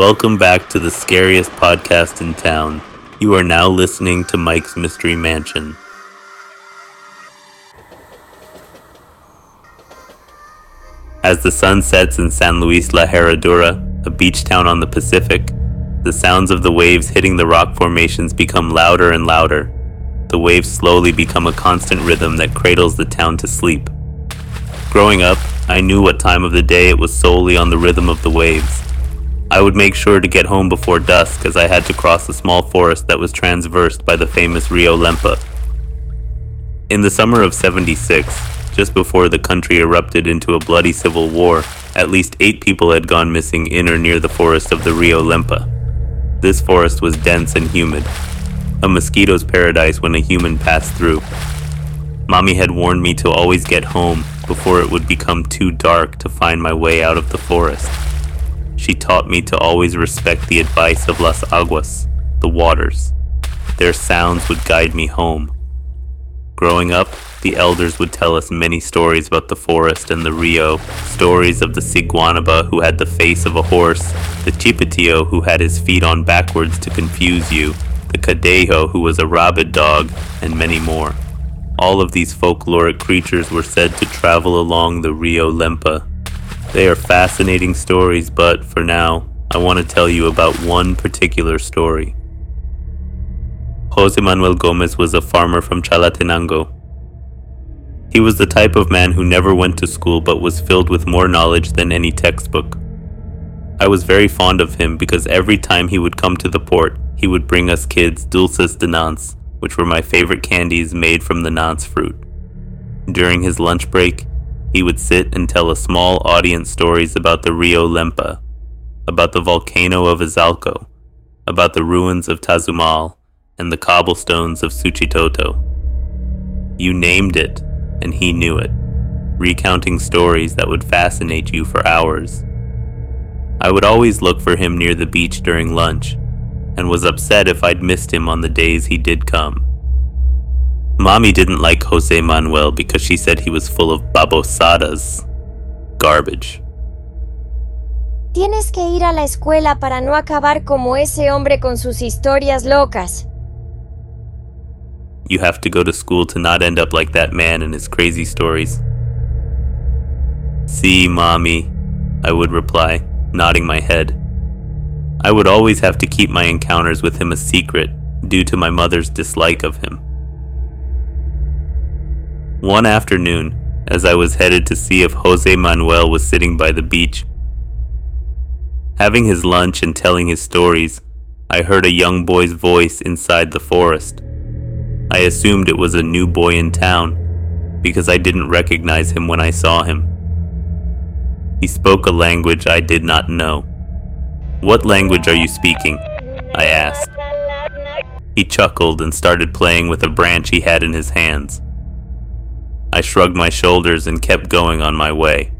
Welcome back to the scariest podcast in town. You are now listening to Mike's Mystery Mansion. As the sun sets in San Luis La Herradura, a beach town on the Pacific, the sounds of the waves hitting the rock formations become louder and louder. The waves slowly become a constant rhythm that cradles the town to sleep. Growing up, I knew what time of the day it was solely on the rhythm of the waves. I would make sure to get home before dusk as I had to cross a small forest that was transversed by the famous Rio Lempa. In the summer of 76, just before the country erupted into a bloody civil war, at least eight people had gone missing in or near the forest of the Rio Lempa. This forest was dense and humid, a mosquito's paradise when a human passed through. Mommy had warned me to always get home before it would become too dark to find my way out of the forest she taught me to always respect the advice of Las Aguas, the waters. Their sounds would guide me home. Growing up, the elders would tell us many stories about the forest and the Rio, stories of the Siguanaba who had the face of a horse, the Chipitillo who had his feet on backwards to confuse you, the Cadejo who was a rabid dog, and many more. All of these folkloric creatures were said to travel along the Rio Lempa, they are fascinating stories, but for now, I want to tell you about one particular story. Jose Manuel Gomez was a farmer from Chalatenango. He was the type of man who never went to school but was filled with more knowledge than any textbook. I was very fond of him because every time he would come to the port, he would bring us kids dulces de nance, which were my favorite candies made from the nance fruit. During his lunch break, he would sit and tell a small audience stories about the Rio Lempa, about the volcano of Izalco, about the ruins of Tazumal, and the cobblestones of Suchitoto. You named it, and he knew it, recounting stories that would fascinate you for hours. I would always look for him near the beach during lunch, and was upset if I'd missed him on the days he did come. Mommy didn't like Jose Manuel because she said he was full of babosadas. Garbage. Tienes que ir a la escuela para no acabar como ese hombre con sus historias locas. You have to go to school to not end up like that man and his crazy stories. See, Mommy, I would reply, nodding my head. I would always have to keep my encounters with him a secret due to my mother's dislike of him. One afternoon, as I was headed to see if Jose Manuel was sitting by the beach, having his lunch and telling his stories, I heard a young boy's voice inside the forest. I assumed it was a new boy in town because I didn't recognize him when I saw him. He spoke a language I did not know. What language are you speaking? I asked. He chuckled and started playing with a branch he had in his hands. I shrugged my shoulders and kept going on my way.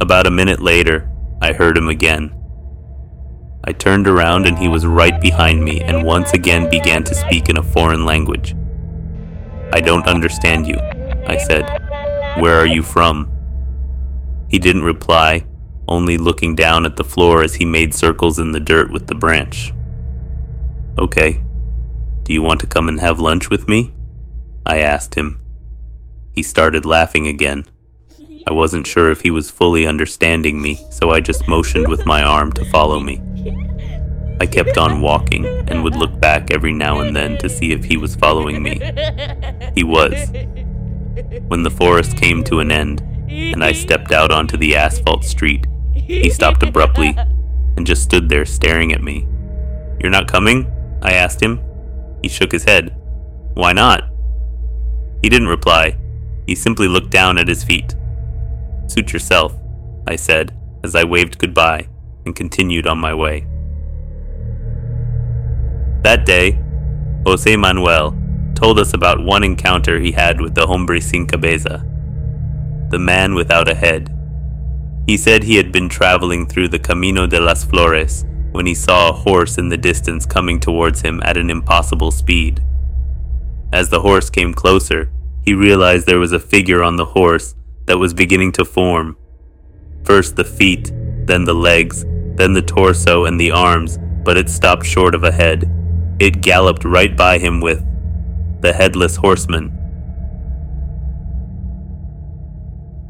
About a minute later, I heard him again. I turned around and he was right behind me and once again began to speak in a foreign language. I don't understand you, I said. Where are you from? He didn't reply, only looking down at the floor as he made circles in the dirt with the branch. Okay. Do you want to come and have lunch with me? I asked him. He started laughing again. I wasn't sure if he was fully understanding me, so I just motioned with my arm to follow me. I kept on walking and would look back every now and then to see if he was following me. He was. When the forest came to an end and I stepped out onto the asphalt street, he stopped abruptly and just stood there staring at me. You're not coming? I asked him. He shook his head. Why not? He didn't reply he simply looked down at his feet. Suit yourself, I said as I waved goodbye and continued on my way. That day, Jose Manuel told us about one encounter he had with the hombre sin cabeza, the man without a head. He said he had been traveling through the Camino de las Flores when he saw a horse in the distance coming towards him at an impossible speed. As the horse came closer, he realized there was a figure on the horse that was beginning to form. First the feet, then the legs, then the torso and the arms, but it stopped short of a head. It galloped right by him with the headless horseman.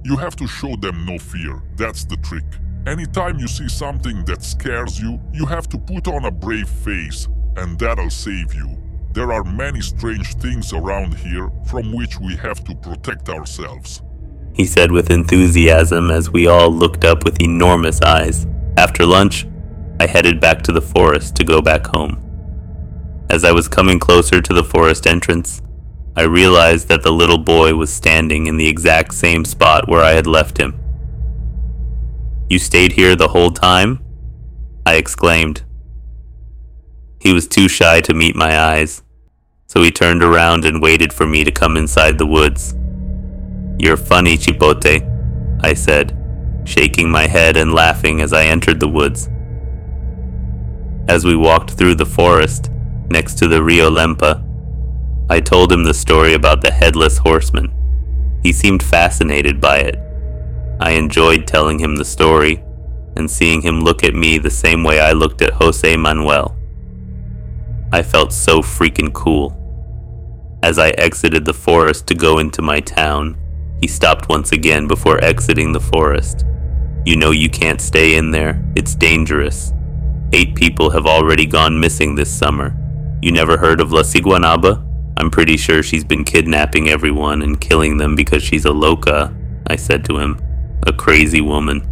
You have to show them no fear. That's the trick. Anytime you see something that scares you, you have to put on a brave face, and that'll save you. There are many strange things around here from which we have to protect ourselves. He said with enthusiasm as we all looked up with enormous eyes. After lunch, I headed back to the forest to go back home. As I was coming closer to the forest entrance, I realized that the little boy was standing in the exact same spot where I had left him. You stayed here the whole time? I exclaimed. He was too shy to meet my eyes, so he turned around and waited for me to come inside the woods. You're funny, Chipote, I said, shaking my head and laughing as I entered the woods. As we walked through the forest, next to the Rio Lempa, I told him the story about the headless horseman. He seemed fascinated by it. I enjoyed telling him the story and seeing him look at me the same way I looked at Jose Manuel. I felt so freaking cool. As I exited the forest to go into my town, he stopped once again before exiting the forest. You know you can't stay in there, it's dangerous. Eight people have already gone missing this summer. You never heard of La Ciguanaba? I'm pretty sure she's been kidnapping everyone and killing them because she's a loca, I said to him. A crazy woman.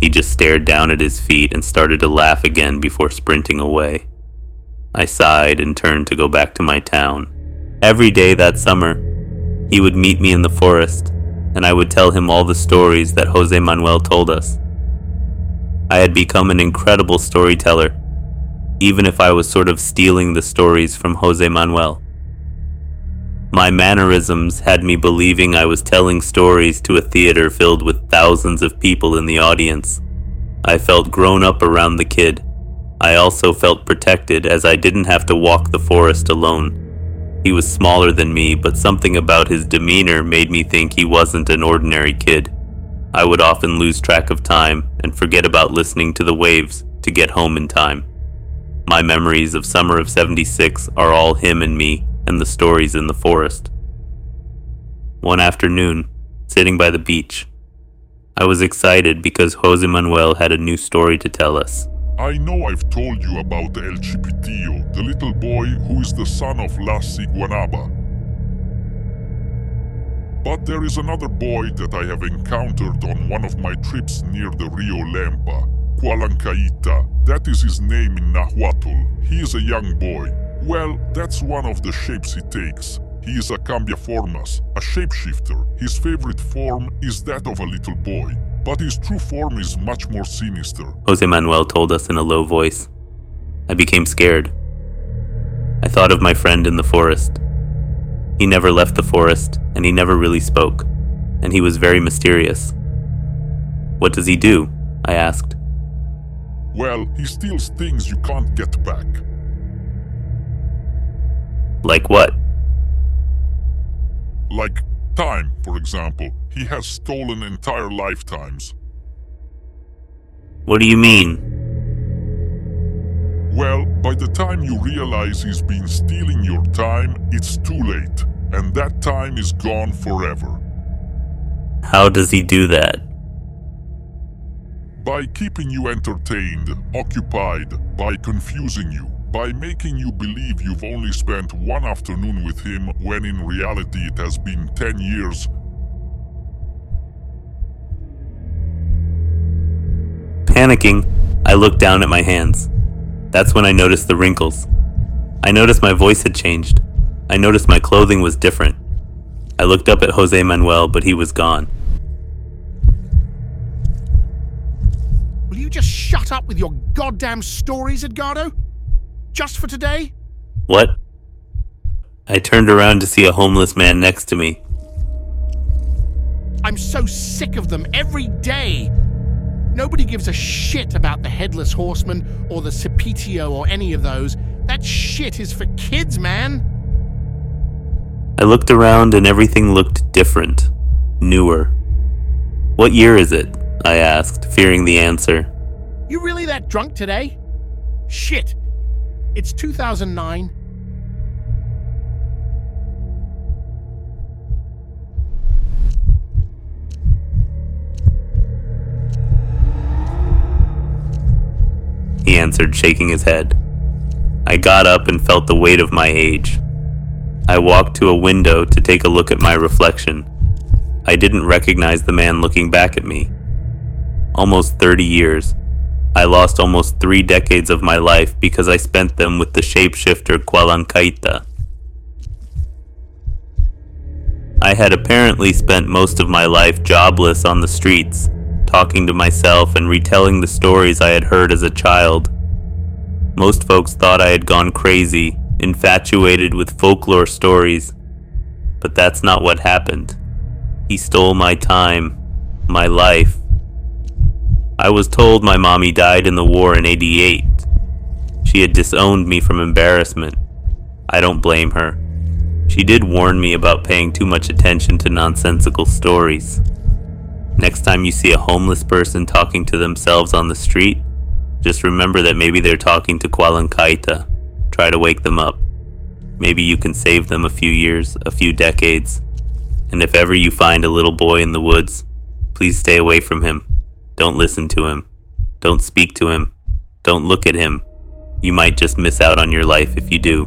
He just stared down at his feet and started to laugh again before sprinting away. I sighed and turned to go back to my town. Every day that summer, he would meet me in the forest, and I would tell him all the stories that Jose Manuel told us. I had become an incredible storyteller, even if I was sort of stealing the stories from Jose Manuel. My mannerisms had me believing I was telling stories to a theater filled with thousands of people in the audience. I felt grown up around the kid I also felt protected as I didn't have to walk the forest alone. He was smaller than me, but something about his demeanor made me think he wasn't an ordinary kid. I would often lose track of time and forget about listening to the waves to get home in time. My memories of summer of 76 are all him and me and the stories in the forest. One afternoon, sitting by the beach, I was excited because Jose Manuel had a new story to tell us. I know I've told you about El Chipitillo, the little boy who is the son of La Ciguanaba. But there is another boy that I have encountered on one of my trips near the Rio Lempa, Cualancaita. That is his name in Nahuatl. He is a young boy. Well, that's one of the shapes he takes. He is a Cambiaformas, a shapeshifter. His favorite form is that of a little boy but his true form is much more sinister. Jose Manuel told us in a low voice. I became scared. I thought of my friend in the forest. He never left the forest, and he never really spoke, and he was very mysterious. What does he do? I asked. Well, he steals things you can't get back. Like what? Like Time, for example, he has stolen entire lifetimes. What do you mean? Well, by the time you realize he's been stealing your time, it's too late, and that time is gone forever. How does he do that? By keeping you entertained, occupied, by confusing you by making you believe you've only spent one afternoon with him when in reality it has been 10 years. Panicking, I looked down at my hands. That's when I noticed the wrinkles. I noticed my voice had changed. I noticed my clothing was different. I looked up at Jose Manuel, but he was gone. Will you just shut up with your goddamn stories, Edgardo? Just for today? What? I turned around to see a homeless man next to me. I'm so sick of them every day. Nobody gives a shit about the Headless Horseman or the Cepitio or any of those. That shit is for kids, man. I looked around and everything looked different, newer. What year is it? I asked, fearing the answer. You really that drunk today? Shit. It's 2009. He answered, shaking his head. I got up and felt the weight of my age. I walked to a window to take a look at my reflection. I didn't recognize the man looking back at me. Almost 30 years. I lost almost three decades of my life because I spent them with the shapeshifter Kwalankaita. I had apparently spent most of my life jobless on the streets, talking to myself and retelling the stories I had heard as a child. Most folks thought I had gone crazy, infatuated with folklore stories. But that's not what happened. He stole my time, my life. I was told my mommy died in the war in 88. She had disowned me from embarrassment. I don't blame her. She did warn me about paying too much attention to nonsensical stories. Next time you see a homeless person talking to themselves on the street, just remember that maybe they're talking to Kwalankaita. Try to wake them up. Maybe you can save them a few years, a few decades. And if ever you find a little boy in the woods, please stay away from him. Don't listen to him. Don't speak to him. Don't look at him. You might just miss out on your life if you do.